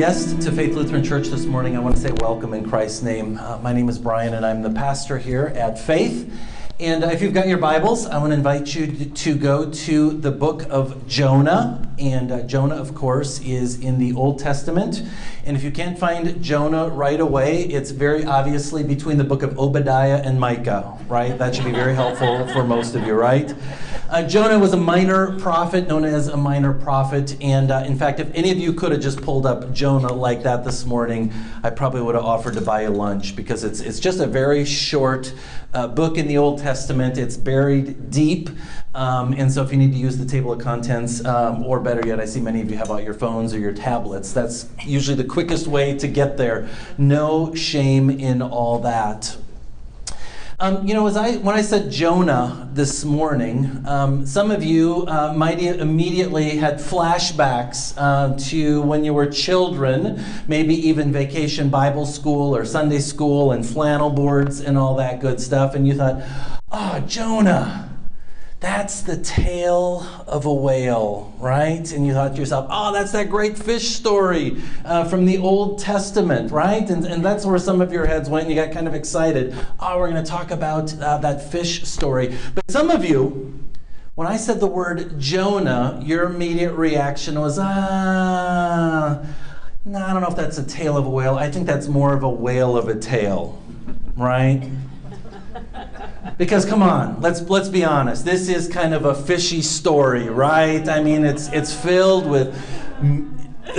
guest to Faith Lutheran Church this morning, I want to say welcome in Christ's name. Uh, my name is Brian, and I'm the pastor here at Faith. And uh, if you've got your Bibles, I want to invite you to go to the book of Jonah. And uh, Jonah, of course, is in the Old Testament. And if you can't find Jonah right away, it's very obviously between the book of Obadiah and Micah, right? That should be very helpful for most of you, right? Uh, Jonah was a minor prophet, known as a minor prophet. And uh, in fact, if any of you could have just pulled up Jonah like that this morning, I probably would have offered to buy you lunch because it's, it's just a very short uh, book in the Old Testament. It's buried deep. Um, and so if you need to use the table of contents, um, or better yet, I see many of you have out your phones or your tablets. That's usually the quickest way to get there. No shame in all that. Um, you know, as I when I said Jonah this morning, um, some of you uh, might immediately had flashbacks uh, to when you were children, maybe even vacation Bible school or Sunday school and flannel boards and all that good stuff, and you thought, "Oh, Jonah." That's the tale of a whale, right? And you thought to yourself, oh, that's that great fish story uh, from the Old Testament, right? And, and that's where some of your heads went and you got kind of excited. Oh, we're going to talk about uh, that fish story. But some of you, when I said the word Jonah, your immediate reaction was, ah, no, I don't know if that's a tale of a whale. I think that's more of a whale of a tale, right? Because come on, let's let's be honest. This is kind of a fishy story, right? I mean, it's it's filled with.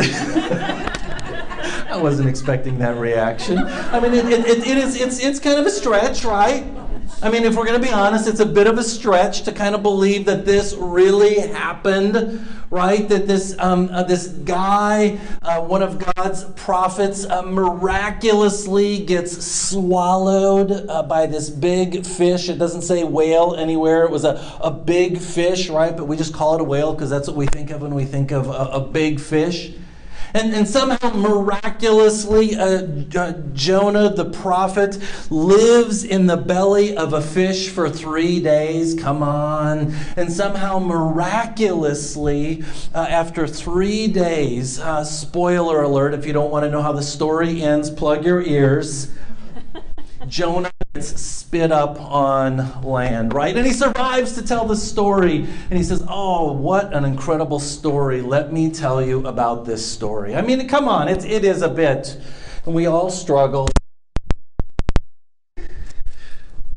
I wasn't expecting that reaction. I mean, it, it, it is it's it's kind of a stretch, right? I mean, if we're going to be honest, it's a bit of a stretch to kind of believe that this really happened, right? That this um, uh, this guy, uh, one of God's prophets, uh, miraculously gets swallowed uh, by this big fish. It doesn't say whale anywhere. It was a, a big fish, right? But we just call it a whale because that's what we think of when we think of a, a big fish. And, and somehow miraculously, uh, uh, Jonah the prophet lives in the belly of a fish for three days. Come on. And somehow miraculously, uh, after three days, uh, spoiler alert, if you don't want to know how the story ends, plug your ears. Jonah gets spit up on land, right? And he survives to tell the story. And he says, Oh, what an incredible story. Let me tell you about this story. I mean, come on, it's, it is a bit. And we all struggle.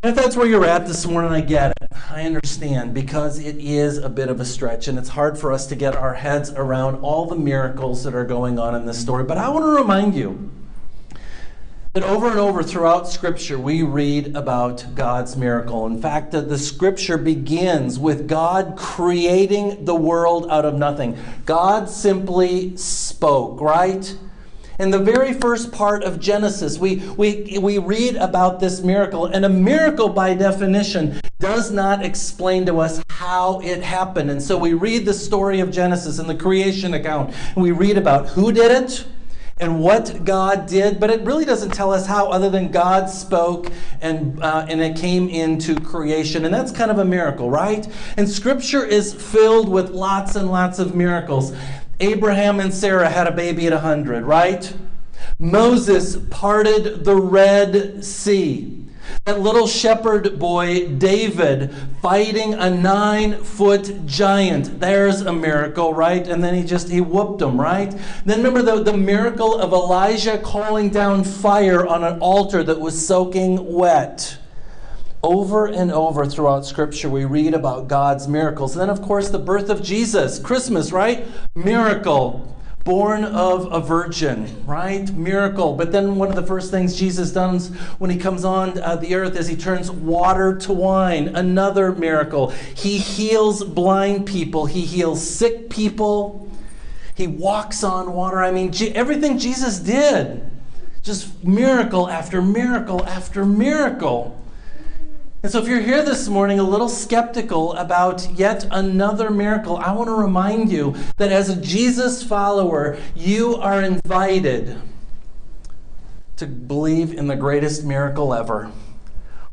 If that's where you're at this morning, I get it. I understand because it is a bit of a stretch and it's hard for us to get our heads around all the miracles that are going on in this story. But I want to remind you that over and over throughout Scripture, we read about God's miracle. In fact, the, the Scripture begins with God creating the world out of nothing. God simply spoke, right? In the very first part of Genesis, we, we, we read about this miracle, and a miracle, by definition, does not explain to us how it happened. And so we read the story of Genesis and the creation account, and we read about who did it, and what God did, but it really doesn't tell us how, other than God spoke and, uh, and it came into creation. And that's kind of a miracle, right? And Scripture is filled with lots and lots of miracles. Abraham and Sarah had a baby at 100, right? Moses parted the Red Sea. That little shepherd boy, David, fighting a nine foot giant. There's a miracle, right? And then he just, he whooped him, right? Then remember the, the miracle of Elijah calling down fire on an altar that was soaking wet. Over and over throughout Scripture, we read about God's miracles. And then, of course, the birth of Jesus, Christmas, right? Miracle born of a virgin, right? Miracle. But then one of the first things Jesus does when he comes on uh, the earth is he turns water to wine. Another miracle. He heals blind people, he heals sick people, he walks on water. I mean, everything Jesus did. Just miracle after miracle after miracle. And so, if you're here this morning a little skeptical about yet another miracle, I want to remind you that as a Jesus follower, you are invited to believe in the greatest miracle ever.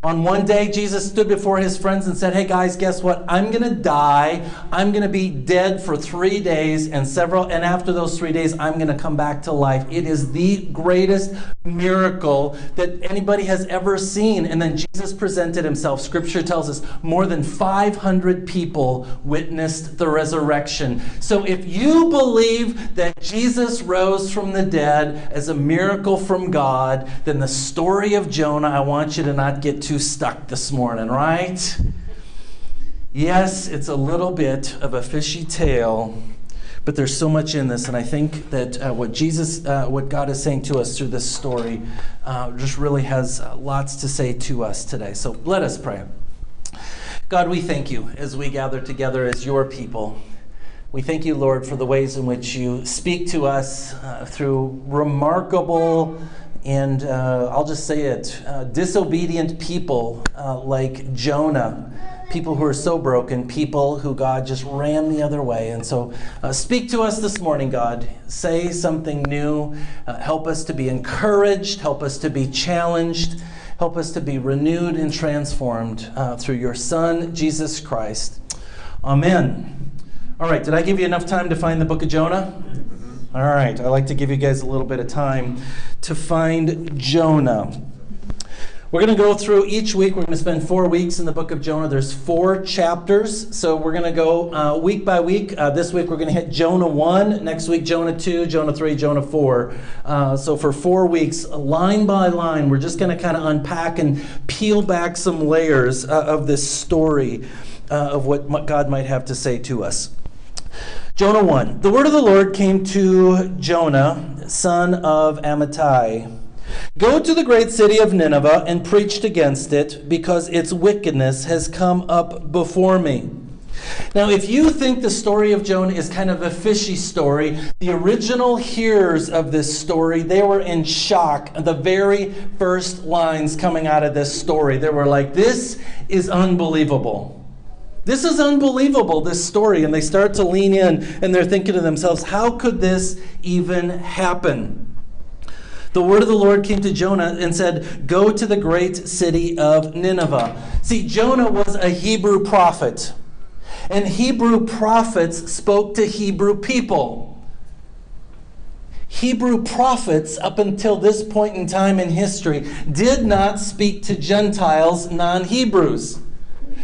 On one day, Jesus stood before his friends and said, Hey guys, guess what? I'm going to die. I'm going to be dead for three days, and several, and after those three days, I'm going to come back to life. It is the greatest miracle that anybody has ever seen. And then Jesus presented himself. Scripture tells us more than 500 people witnessed the resurrection. So if you believe that Jesus rose from the dead as a miracle from God, then the story of Jonah, I want you to not get too too stuck this morning, right? Yes, it's a little bit of a fishy tale, but there's so much in this, and I think that uh, what Jesus, uh, what God is saying to us through this story, uh, just really has uh, lots to say to us today. So let us pray. God, we thank you as we gather together as your people. We thank you, Lord, for the ways in which you speak to us uh, through remarkable and uh, I'll just say it uh, disobedient people uh, like Jonah, people who are so broken, people who God just ran the other way. And so uh, speak to us this morning, God. Say something new. Uh, help us to be encouraged, help us to be challenged, help us to be renewed and transformed uh, through your Son, Jesus Christ. Amen. All right, did I give you enough time to find the book of Jonah? All right, I like to give you guys a little bit of time to find Jonah. We're going to go through each week. We're going to spend four weeks in the book of Jonah. There's four chapters, so we're going to go uh, week by week. Uh, this week we're going to hit Jonah 1, next week Jonah 2, Jonah 3, Jonah 4. Uh, so for four weeks, line by line, we're just going to kind of unpack and peel back some layers uh, of this story uh, of what God might have to say to us. Jonah 1. The word of the Lord came to Jonah, son of Amittai. Go to the great city of Nineveh and preach against it, because its wickedness has come up before me. Now, if you think the story of Jonah is kind of a fishy story, the original hearers of this story, they were in shock. The very first lines coming out of this story, they were like, This is unbelievable. This is unbelievable, this story. And they start to lean in and they're thinking to themselves, how could this even happen? The word of the Lord came to Jonah and said, Go to the great city of Nineveh. See, Jonah was a Hebrew prophet, and Hebrew prophets spoke to Hebrew people. Hebrew prophets, up until this point in time in history, did not speak to Gentiles, non Hebrews.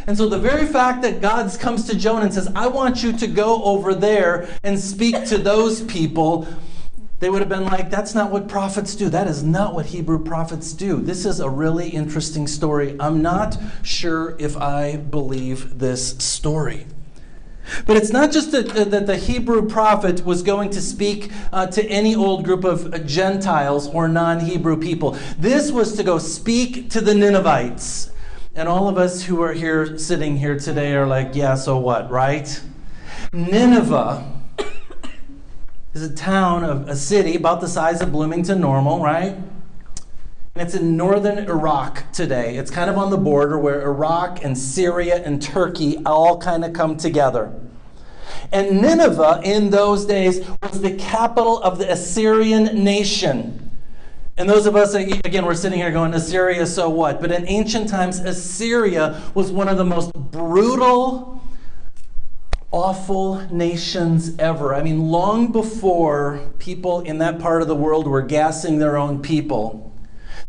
And so the very fact that God comes to Jonah and says, I want you to go over there and speak to those people, they would have been like, that's not what prophets do. That is not what Hebrew prophets do. This is a really interesting story. I'm not sure if I believe this story. But it's not just that, that the Hebrew prophet was going to speak uh, to any old group of Gentiles or non Hebrew people. This was to go speak to the Ninevites. And all of us who are here sitting here today are like, yeah, so what, right? Nineveh is a town of a city about the size of Bloomington normal, right? And it's in northern Iraq today. It's kind of on the border where Iraq and Syria and Turkey all kind of come together. And Nineveh in those days was the capital of the Assyrian nation. And those of us, again, we're sitting here going, Assyria, so what? But in ancient times, Assyria was one of the most brutal, awful nations ever. I mean, long before people in that part of the world were gassing their own people,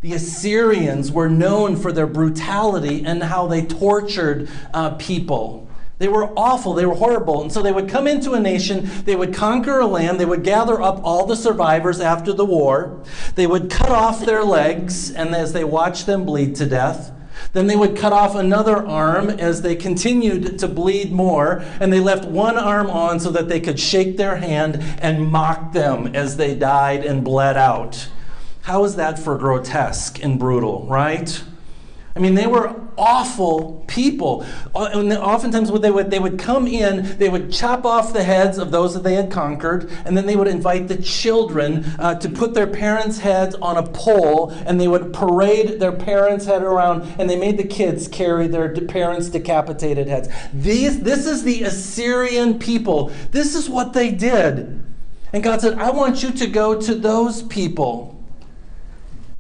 the Assyrians were known for their brutality and how they tortured uh, people. They were awful. They were horrible. And so they would come into a nation, they would conquer a land, they would gather up all the survivors after the war, they would cut off their legs, and as they watched them bleed to death, then they would cut off another arm as they continued to bleed more, and they left one arm on so that they could shake their hand and mock them as they died and bled out. How is that for grotesque and brutal, right? I mean, they were awful people. Uh, and oftentimes, what they would they would come in, they would chop off the heads of those that they had conquered, and then they would invite the children uh, to put their parents' heads on a pole, and they would parade their parents' head around, and they made the kids carry their parents' decapitated heads. These, this is the Assyrian people. This is what they did. And God said, I want you to go to those people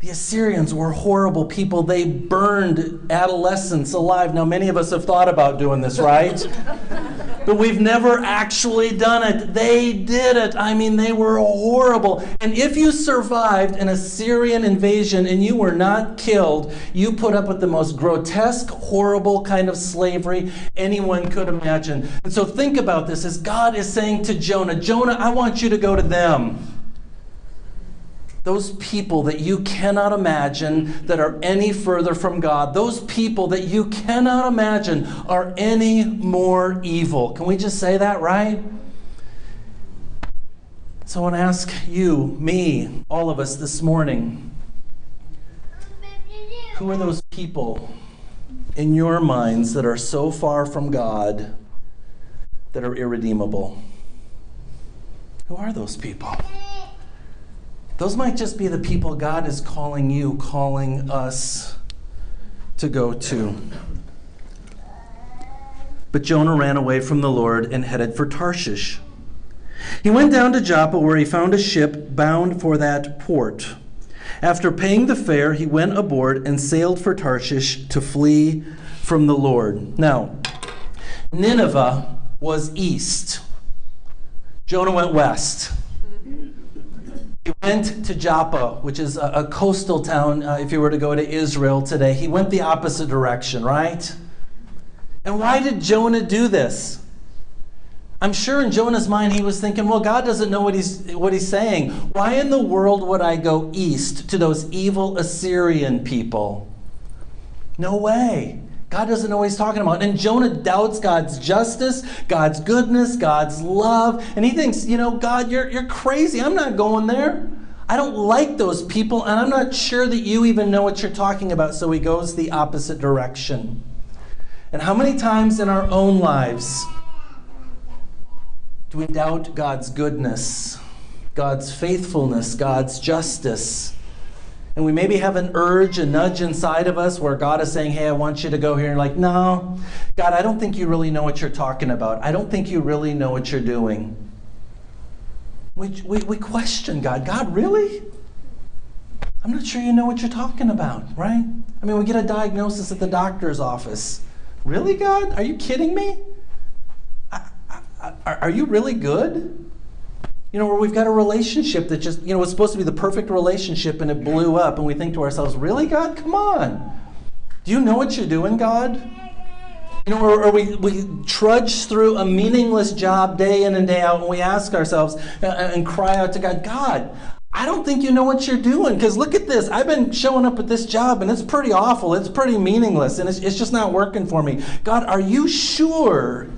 The Assyrians were horrible people. They burned adolescents alive. Now, many of us have thought about doing this, right? but we've never actually done it. They did it. I mean, they were horrible. And if you survived an Assyrian invasion and you were not killed, you put up with the most grotesque, horrible kind of slavery anyone could imagine. And so think about this as God is saying to Jonah, Jonah, I want you to go to them those people that you cannot imagine that are any further from God, those people that you cannot imagine are any more evil. Can we just say that, right? So I want to ask you, me, all of us this morning who are those people in your minds that are so far from God that are irredeemable? Who are those people? Those might just be the people God is calling you, calling us to go to. But Jonah ran away from the Lord and headed for Tarshish. He went down to Joppa where he found a ship bound for that port. After paying the fare, he went aboard and sailed for Tarshish to flee from the Lord. Now, Nineveh was east. Jonah went west. He went to Joppa, which is a, a coastal town uh, if you were to go to Israel today. He went the opposite direction, right? And why did Jonah do this? I'm sure in Jonah's mind he was thinking, well, God doesn't know what he's, what he's saying. Why in the world would I go east to those evil Assyrian people? No way. God doesn't know what he's talking about. And Jonah doubts God's justice, God's goodness, God's love. And he thinks, you know, God, you're, you're crazy. I'm not going there. I don't like those people, and I'm not sure that you even know what you're talking about. So he goes the opposite direction. And how many times in our own lives do we doubt God's goodness, God's faithfulness, God's justice? And we maybe have an urge, a nudge inside of us where God is saying, Hey, I want you to go here. And like, no, God, I don't think you really know what you're talking about. I don't think you really know what you're doing. We, we, we question God. God, really? I'm not sure you know what you're talking about, right? I mean, we get a diagnosis at the doctor's office. Really, God? Are you kidding me? I, I, are you really good? You know, where we've got a relationship that just, you know, was supposed to be the perfect relationship and it blew up, and we think to ourselves, really, God? Come on. Do you know what you're doing, God? You know, or, or, we, we trudge through a meaningless job day in and day out, and we ask ourselves uh, uh, and cry out to God, God, I don't think you know what you're doing. Because look at this. I've been showing up at this job, and it's pretty awful. It's pretty meaningless, and it's, it's just not working for me. God, are you sure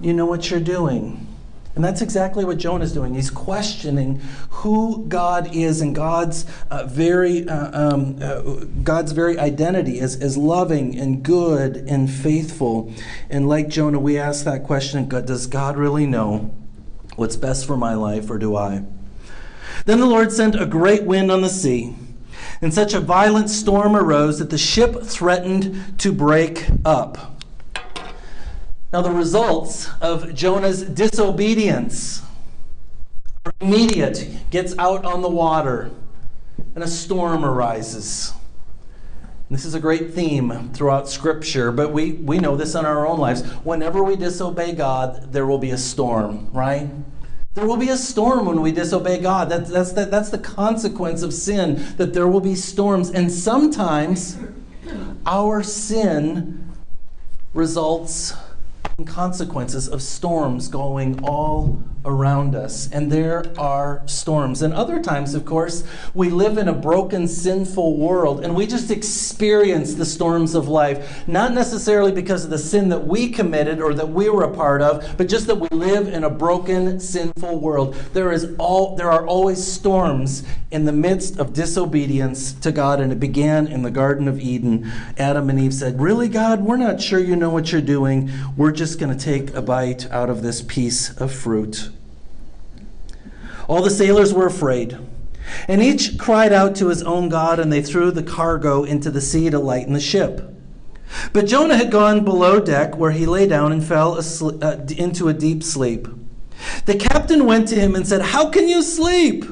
you know what you're doing? And that's exactly what Jonah is doing. He's questioning who God is and God's uh, very uh, um, uh, God's very identity as, as loving and good and faithful. And like Jonah, we ask that question: Does God really know what's best for my life, or do I? Then the Lord sent a great wind on the sea, and such a violent storm arose that the ship threatened to break up. Now, the results of Jonah's disobedience are immediate. Gets out on the water, and a storm arises. This is a great theme throughout Scripture, but we, we know this in our own lives. Whenever we disobey God, there will be a storm, right? There will be a storm when we disobey God. That's, that's, that, that's the consequence of sin, that there will be storms. And sometimes our sin results consequences of storms going all around us. And there are storms. And other times, of course, we live in a broken, sinful world and we just experience the storms of life, not necessarily because of the sin that we committed or that we were a part of, but just that we live in a broken, sinful world. There is all there are always storms in the midst of disobedience to God, and it began in the Garden of Eden. Adam and Eve said, Really, God, we're not sure you know what you're doing. We're just going to take a bite out of this piece of fruit. All the sailors were afraid. And each cried out to his own God, and they threw the cargo into the sea to lighten the ship. But Jonah had gone below deck, where he lay down and fell asleep, uh, into a deep sleep. The captain went to him and said, How can you sleep?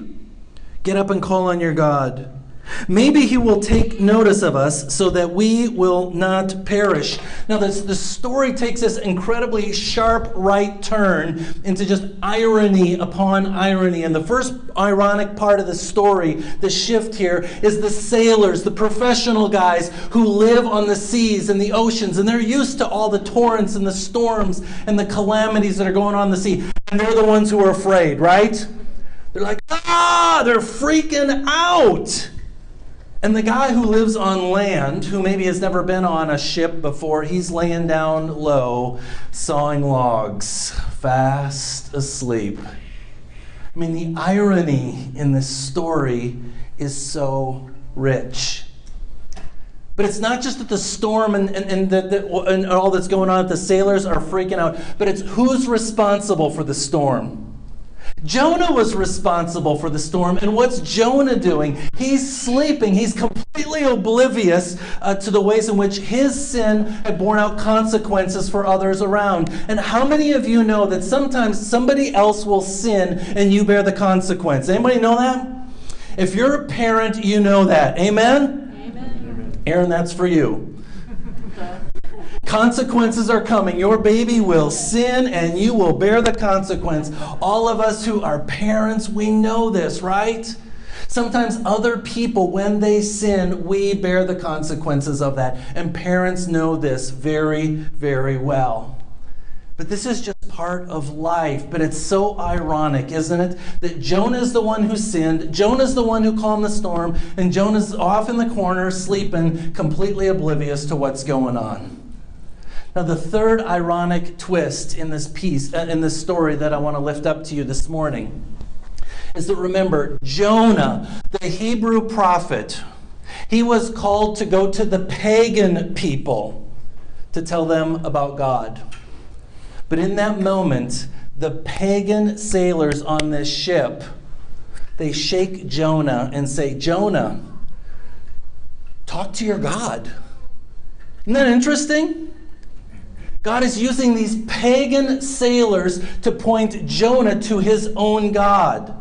Get up and call on your God. Maybe he will take notice of us so that we will not perish. Now, this, the story takes this incredibly sharp right turn into just irony upon irony. And the first ironic part of the story, the shift here, is the sailors, the professional guys who live on the seas and the oceans, and they're used to all the torrents and the storms and the calamities that are going on the sea. And they're the ones who are afraid, right? They're like, ah, they're freaking out. And the guy who lives on land, who maybe has never been on a ship before, he's laying down low, sawing logs, fast asleep. I mean, the irony in this story is so rich. But it's not just that the storm and, and, and, the, the, and all that's going on, the sailors are freaking out, but it's who's responsible for the storm. Jonah was responsible for the storm, and what's Jonah doing? He's sleeping. He's completely oblivious uh, to the ways in which his sin had borne out consequences for others around. And how many of you know that sometimes somebody else will sin and you bear the consequence? Anybody know that? If you're a parent, you know that. Amen? Amen. Aaron, that's for you. Consequences are coming. Your baby will sin and you will bear the consequence. All of us who are parents, we know this, right? Sometimes other people, when they sin, we bear the consequences of that. And parents know this very, very well. But this is just part of life. But it's so ironic, isn't it? That Jonah is the one who sinned, Jonah is the one who calmed the storm, and Jonah's off in the corner sleeping, completely oblivious to what's going on. Now, the third ironic twist in this piece, uh, in this story that I want to lift up to you this morning, is that remember, Jonah, the Hebrew prophet, he was called to go to the pagan people to tell them about God. But in that moment, the pagan sailors on this ship, they shake Jonah and say, Jonah, talk to your God. Isn't that interesting? God is using these pagan sailors to point Jonah to his own God,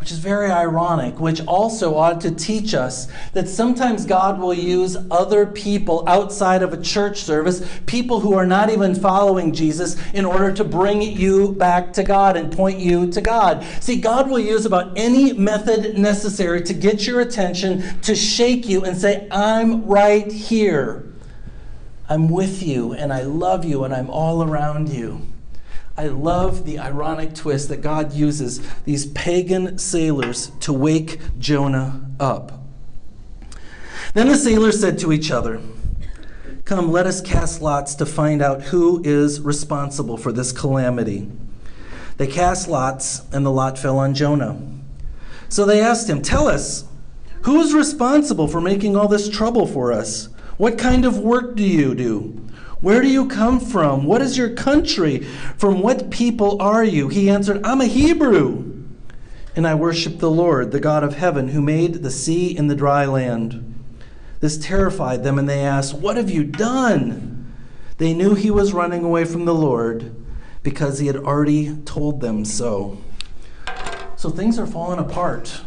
which is very ironic, which also ought to teach us that sometimes God will use other people outside of a church service, people who are not even following Jesus, in order to bring you back to God and point you to God. See, God will use about any method necessary to get your attention, to shake you and say, I'm right here. I'm with you and I love you and I'm all around you. I love the ironic twist that God uses these pagan sailors to wake Jonah up. Then the sailors said to each other, Come, let us cast lots to find out who is responsible for this calamity. They cast lots, and the lot fell on Jonah. So they asked him, Tell us, who is responsible for making all this trouble for us? What kind of work do you do? Where do you come from? What is your country? From what people are you? He answered, I'm a Hebrew, and I worship the Lord, the God of heaven, who made the sea and the dry land. This terrified them, and they asked, What have you done? They knew he was running away from the Lord because he had already told them so. So things are falling apart.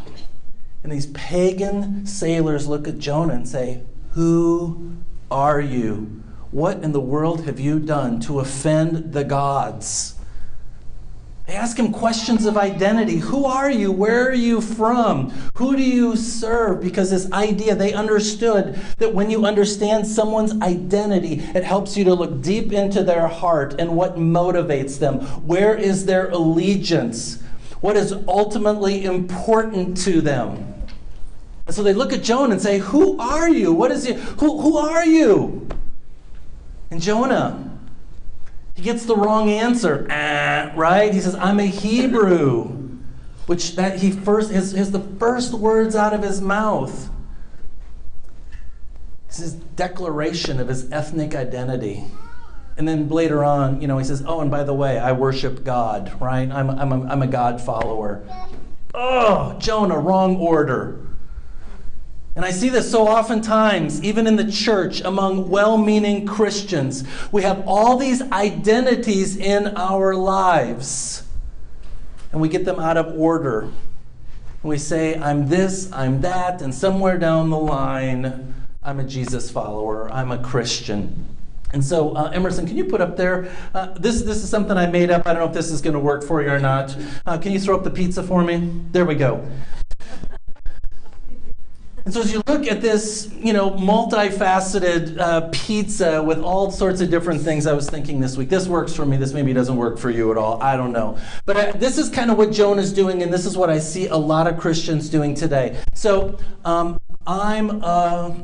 And these pagan sailors look at Jonah and say, who are you? What in the world have you done to offend the gods? They ask him questions of identity. Who are you? Where are you from? Who do you serve? Because this idea, they understood that when you understand someone's identity, it helps you to look deep into their heart and what motivates them. Where is their allegiance? What is ultimately important to them? And so they look at Jonah and say, Who are you? What is it? Who, who are you? And Jonah, he gets the wrong answer. Ah, right? He says, I'm a Hebrew. Which that he first his, his the first words out of his mouth. It's his declaration of his ethnic identity. And then later on, you know, he says, Oh, and by the way, I worship God, right? I'm, I'm, a, I'm a God follower. Oh, Jonah, wrong order. And I see this so oftentimes, even in the church, among well meaning Christians. We have all these identities in our lives, and we get them out of order. and we say, I'm this, I'm that, and somewhere down the line, I'm a Jesus follower, I'm a Christian. And so, uh, Emerson, can you put up there? Uh, this this is something I made up. I don't know if this is going to work for you or not. Uh, can you throw up the pizza for me? There we go. And so, as you look at this, you know, multifaceted uh, pizza with all sorts of different things, I was thinking this week, this works for me. This maybe doesn't work for you at all. I don't know. But I, this is kind of what Jonah is doing, and this is what I see a lot of Christians doing today. So, um, I'm. Uh,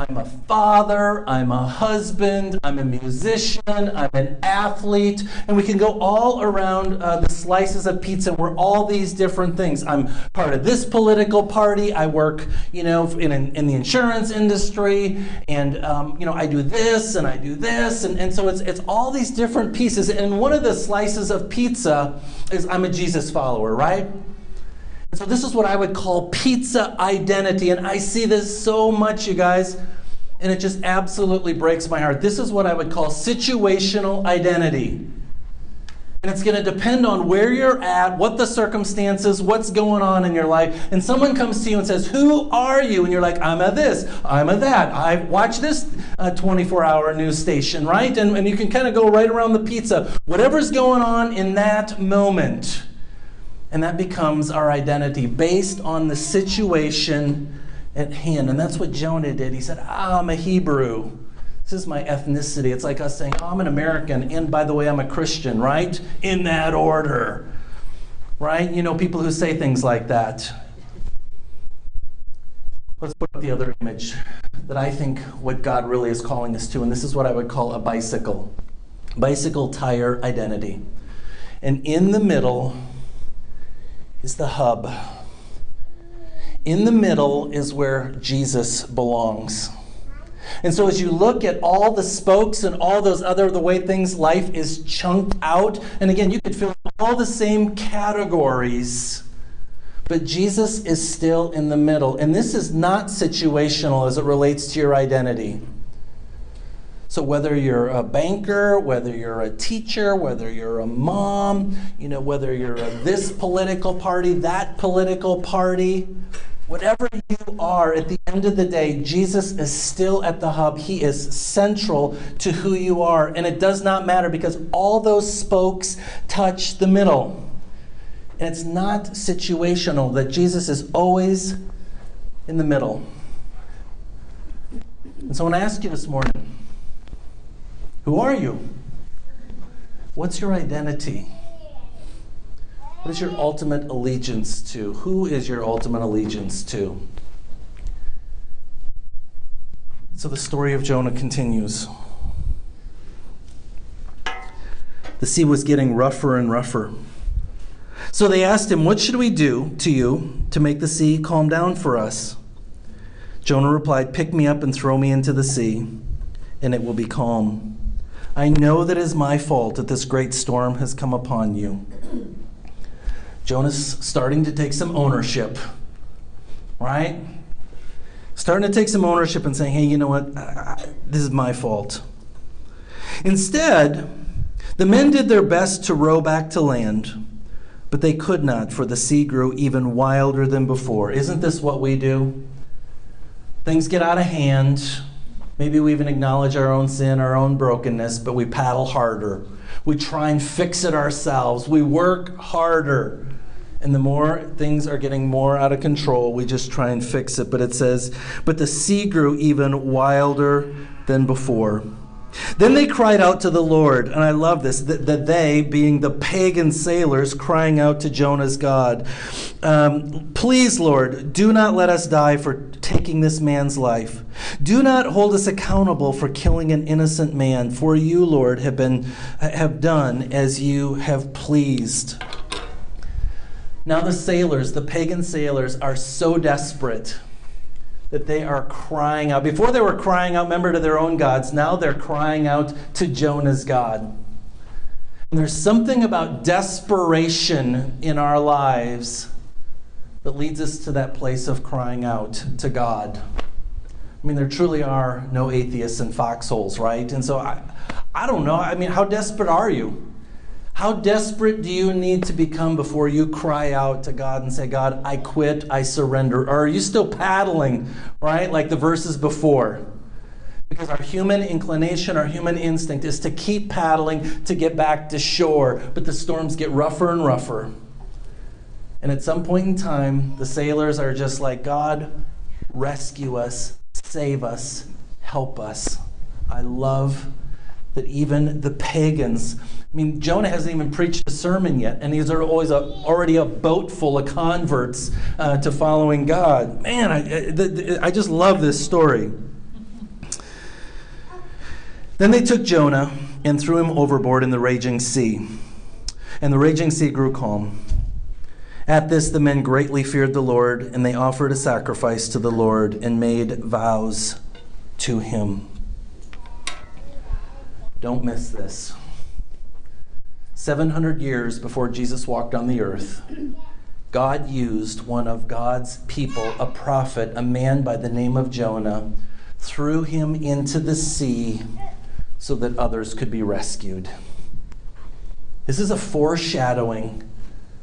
I'm a father, I'm a husband, I'm a musician, I'm an athlete, and we can go all around uh, the slices of pizza. We're all these different things. I'm part of this political party. I work, you know, in, in the insurance industry, and um, you know, I do this and I do this, and, and so it's it's all these different pieces. And one of the slices of pizza is I'm a Jesus follower, right? So this is what I would call pizza identity. And I see this so much, you guys, and it just absolutely breaks my heart. This is what I would call situational identity. And it's going to depend on where you're at, what the circumstances, what's going on in your life. And someone comes to you and says, Who are you? And you're like, I'm a this, I'm a that. I watch this 24 uh, hour news station, right? And, and you can kind of go right around the pizza. Whatever's going on in that moment. And that becomes our identity based on the situation at hand. And that's what Jonah did. He said, ah, I'm a Hebrew. This is my ethnicity. It's like us saying, oh, I'm an American, and by the way, I'm a Christian, right? In that order. Right? You know, people who say things like that. Let's put up the other image that I think what God really is calling us to, and this is what I would call a bicycle. Bicycle tire identity. And in the middle, is the hub. In the middle is where Jesus belongs. And so as you look at all the spokes and all those other the way things life is chunked out, and again, you could fill all the same categories. But Jesus is still in the middle. And this is not situational as it relates to your identity. So whether you're a banker, whether you're a teacher, whether you're a mom, you know, whether you're a this political party, that political party, whatever you are, at the end of the day, Jesus is still at the hub. He is central to who you are. And it does not matter because all those spokes touch the middle. And it's not situational that Jesus is always in the middle. And so when I want to ask you this morning who are you? What's your identity? What is your ultimate allegiance to? Who is your ultimate allegiance to? So the story of Jonah continues. The sea was getting rougher and rougher. So they asked him, What should we do to you to make the sea calm down for us? Jonah replied, Pick me up and throw me into the sea, and it will be calm. I know that it is my fault that this great storm has come upon you. Jonah's starting to take some ownership, right? Starting to take some ownership and saying, hey, you know what? This is my fault. Instead, the men did their best to row back to land, but they could not, for the sea grew even wilder than before. Isn't this what we do? Things get out of hand Maybe we even acknowledge our own sin, our own brokenness, but we paddle harder. We try and fix it ourselves. We work harder. And the more things are getting more out of control, we just try and fix it. But it says, But the sea grew even wilder than before. Then they cried out to the Lord, and I love this, that the they being the pagan sailors crying out to Jonah's God, um, Please, Lord, do not let us die for taking this man's life. Do not hold us accountable for killing an innocent man, for you, Lord, have, been, have done as you have pleased. Now the sailors, the pagan sailors, are so desperate that they are crying out. Before they were crying out, remember, to their own gods. Now they're crying out to Jonah's God. And there's something about desperation in our lives that leads us to that place of crying out to God. I mean, there truly are no atheists in foxholes, right? And so I, I don't know. I mean, how desperate are you? How desperate do you need to become before you cry out to God and say, God, I quit, I surrender? Or are you still paddling, right, like the verses before? Because our human inclination, our human instinct is to keep paddling to get back to shore, but the storms get rougher and rougher. And at some point in time, the sailors are just like, God, rescue us, save us, help us. I love that even the pagans, I mean, Jonah hasn't even preached a sermon yet, and he's always a, already a boat full of converts uh, to following God. Man, I, I just love this story. Then they took Jonah and threw him overboard in the raging sea. And the raging sea grew calm. At this, the men greatly feared the Lord, and they offered a sacrifice to the Lord and made vows to him. Don't miss this. 700 years before Jesus walked on the earth, God used one of God's people, a prophet, a man by the name of Jonah, threw him into the sea so that others could be rescued. This is a foreshadowing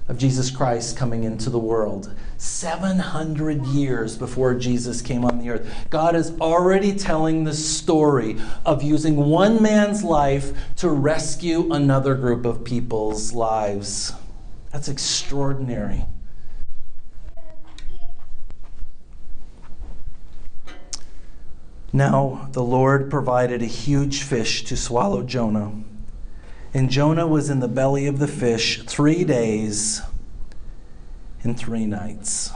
of Jesus Christ coming into the world. 700 years before Jesus came on the earth. God is already telling the story of using one man's life to rescue another group of people's lives. That's extraordinary. Now the Lord provided a huge fish to swallow Jonah. And Jonah was in the belly of the fish three days and three nights.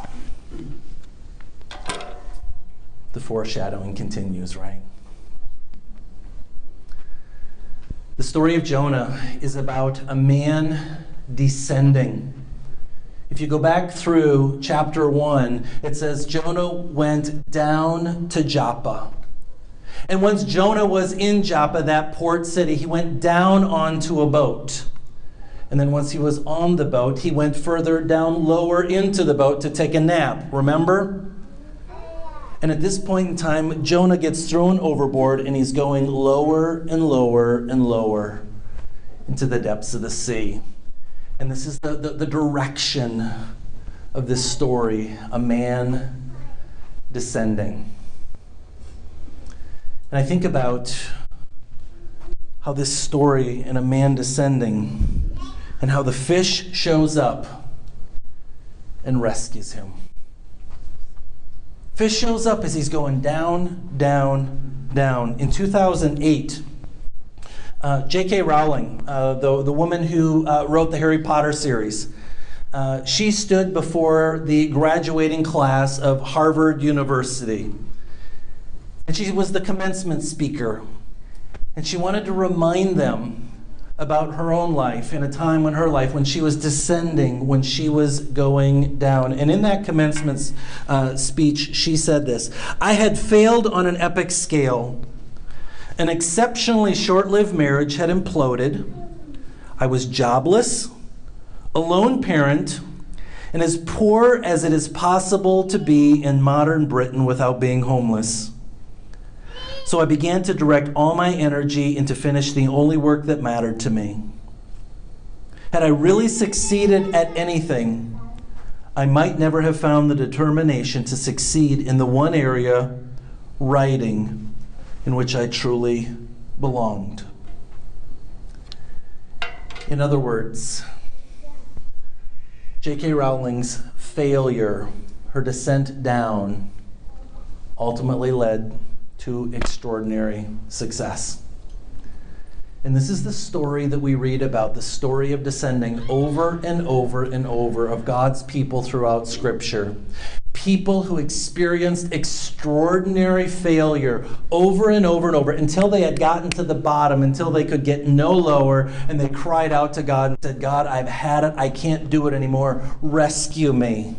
The foreshadowing continues, right? The story of Jonah is about a man descending. If you go back through chapter 1, it says Jonah went down to Joppa. And once Jonah was in Joppa, that port city, he went down onto a boat. And then once he was on the boat, he went further down lower into the boat to take a nap. Remember? And at this point in time, Jonah gets thrown overboard and he's going lower and lower and lower into the depths of the sea. And this is the, the, the direction of this story a man descending. And I think about how this story and a man descending and how the fish shows up and rescues him. Fish shows up as he's going down, down, down. In 2008, uh, J.K. Rowling, uh, the, the woman who uh, wrote the Harry Potter series, uh, she stood before the graduating class of Harvard University. And she was the commencement speaker. And she wanted to remind them about her own life in a time when her life, when she was descending, when she was going down. And in that commencement uh, speech, she said this I had failed on an epic scale. An exceptionally short lived marriage had imploded. I was jobless, a lone parent, and as poor as it is possible to be in modern Britain without being homeless. So I began to direct all my energy into finish the only work that mattered to me. Had I really succeeded at anything, I might never have found the determination to succeed in the one area, writing, in which I truly belonged. In other words, J.K. Rowling's failure, her descent down, ultimately led to extraordinary success. And this is the story that we read about the story of descending over and over and over of God's people throughout Scripture. People who experienced extraordinary failure over and over and over until they had gotten to the bottom, until they could get no lower, and they cried out to God and said, God, I've had it. I can't do it anymore. Rescue me.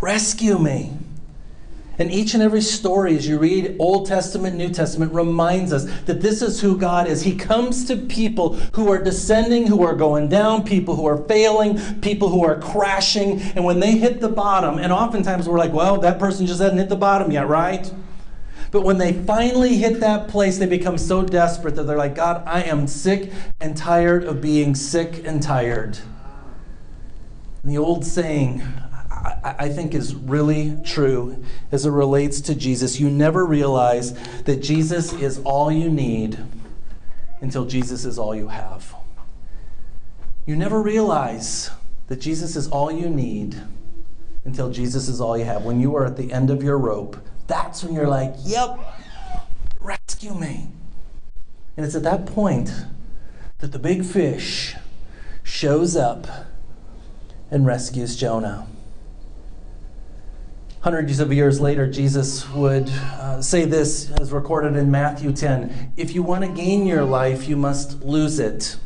Rescue me. And each and every story, as you read Old Testament, New Testament, reminds us that this is who God is. He comes to people who are descending, who are going down, people who are failing, people who are crashing. And when they hit the bottom, and oftentimes we're like, well, that person just hasn't hit the bottom yet, right? But when they finally hit that place, they become so desperate that they're like, God, I am sick and tired of being sick and tired. And the old saying, I think, is really true as it relates to Jesus. You never realize that Jesus is all you need until Jesus is all you have. You never realize that Jesus is all you need until Jesus is all you have. When you are at the end of your rope, that's when you're like, yep, rescue me. And it's at that point that the big fish shows up and rescues Jonah. Hundreds of years later, Jesus would uh, say this, as recorded in Matthew 10 If you want to gain your life, you must lose it.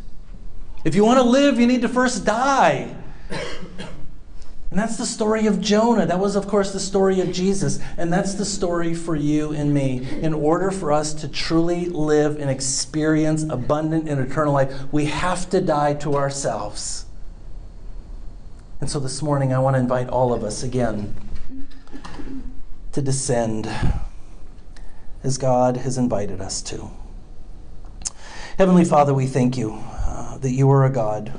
If you want to live, you need to first die. And that's the story of Jonah. That was, of course, the story of Jesus. And that's the story for you and me. In order for us to truly live and experience abundant and eternal life, we have to die to ourselves. And so this morning, I want to invite all of us again to descend as God has invited us to. Heavenly Father, we thank you uh, that you are a God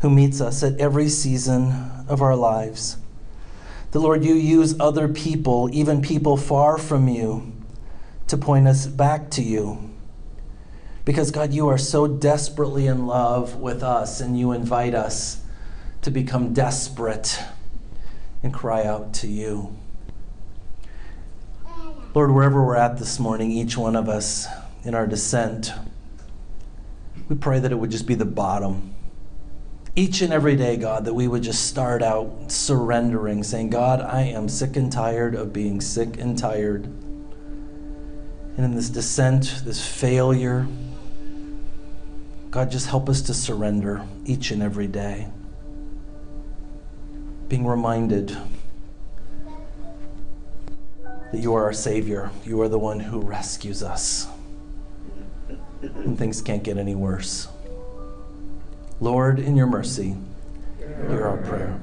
who meets us at every season of our lives. The Lord, you use other people, even people far from you, to point us back to you. Because, God, you are so desperately in love with us, and you invite us to become desperate and cry out to you. Lord, wherever we're at this morning, each one of us in our descent, we pray that it would just be the bottom each and every day, God, that we would just start out surrendering, saying, God, I am sick and tired of being sick and tired. And in this descent, this failure, God, just help us to surrender each and every day. Being reminded that you are our Savior, you are the one who rescues us when things can't get any worse. Lord, in your mercy, hear our prayer.